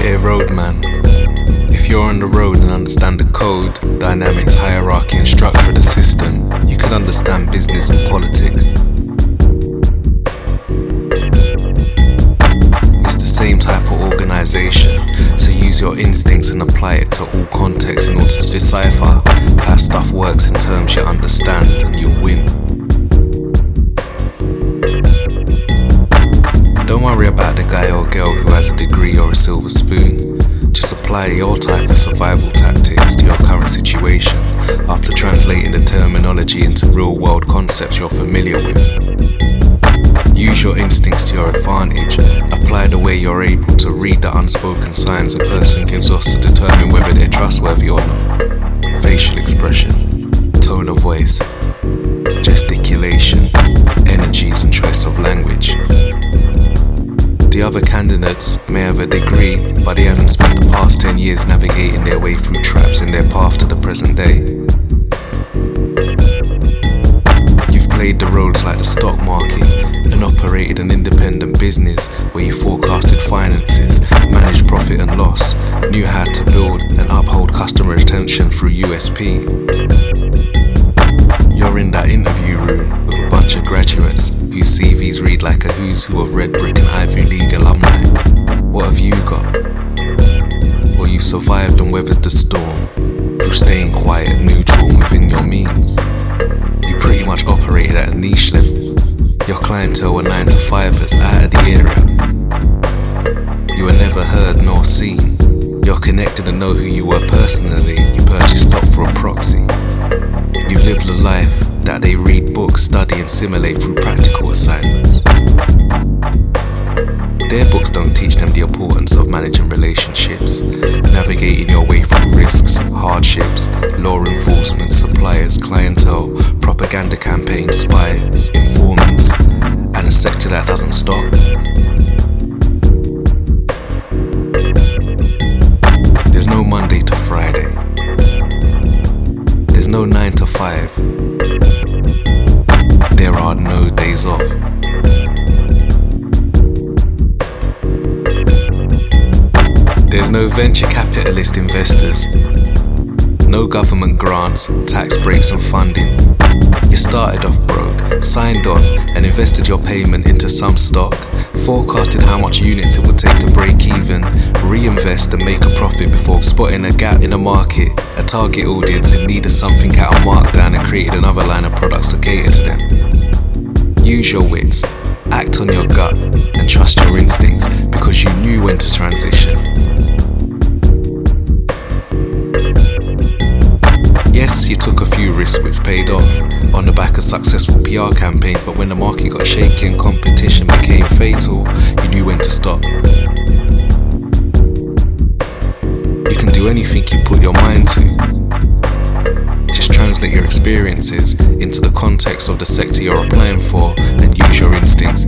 Hey, roadman. If you're on the road and understand the code, dynamics, hierarchy, and structure of the system, you can understand business and politics. It's the same type of organization, so use your instincts and apply it to all contexts in order to decipher how stuff works in Don't worry about the guy or girl who has a degree or a silver spoon. Just apply your type of survival tactics to your current situation after translating the terminology into real world concepts you're familiar with. Use your instincts to your advantage. Apply the way you're able to read the unspoken signs a person gives us to determine whether they're trustworthy or not. Facial expression, tone of voice, other candidates may have a degree, but they haven't spent the past 10 years navigating their way through traps in their path to the present day. You've played the roads like the stock market and operated an independent business where you forecasted finances, managed profit and loss, knew how to build and uphold customer retention through USP. You're in that interview room with a bunch of graduates whose CVs read like a who's who of Red Brick and Ivy League. What have you got? Well, you survived and weathered the storm through staying quiet, neutral within your means. You pretty much operated at a niche level. Your clientele were 9 to 5ers out of the area. You were never heard nor seen. You're connected and know who you were personally. You purchased stock for a proxy. You've lived the life that they read books, study, and simulate through practical assignments. Their books don't teach them the importance of managing relationships, navigating your way through risks, hardships, law enforcement, suppliers, clientele, propaganda campaigns, spies, informants, and a sector that doesn't stop. There's no Monday to Friday. There's no 9 to 5. There are no days off. Venture capitalist investors, no government grants, tax breaks, and funding. You started off broke, signed on, and invested your payment into some stock, forecasted how much units it would take to break even, reinvest and make a profit before spotting a gap in the market, a target audience in need of something out of markdown, and created another line of products to cater to them. Use your wits, act on your gut, and trust your instincts because you knew when to transition. You took a few risks which paid off on the back of successful PR campaigns, but when the market got shaky and competition became fatal, you knew when to stop. You can do anything you put your mind to. Just translate your experiences into the context of the sector you're applying for and use your instincts.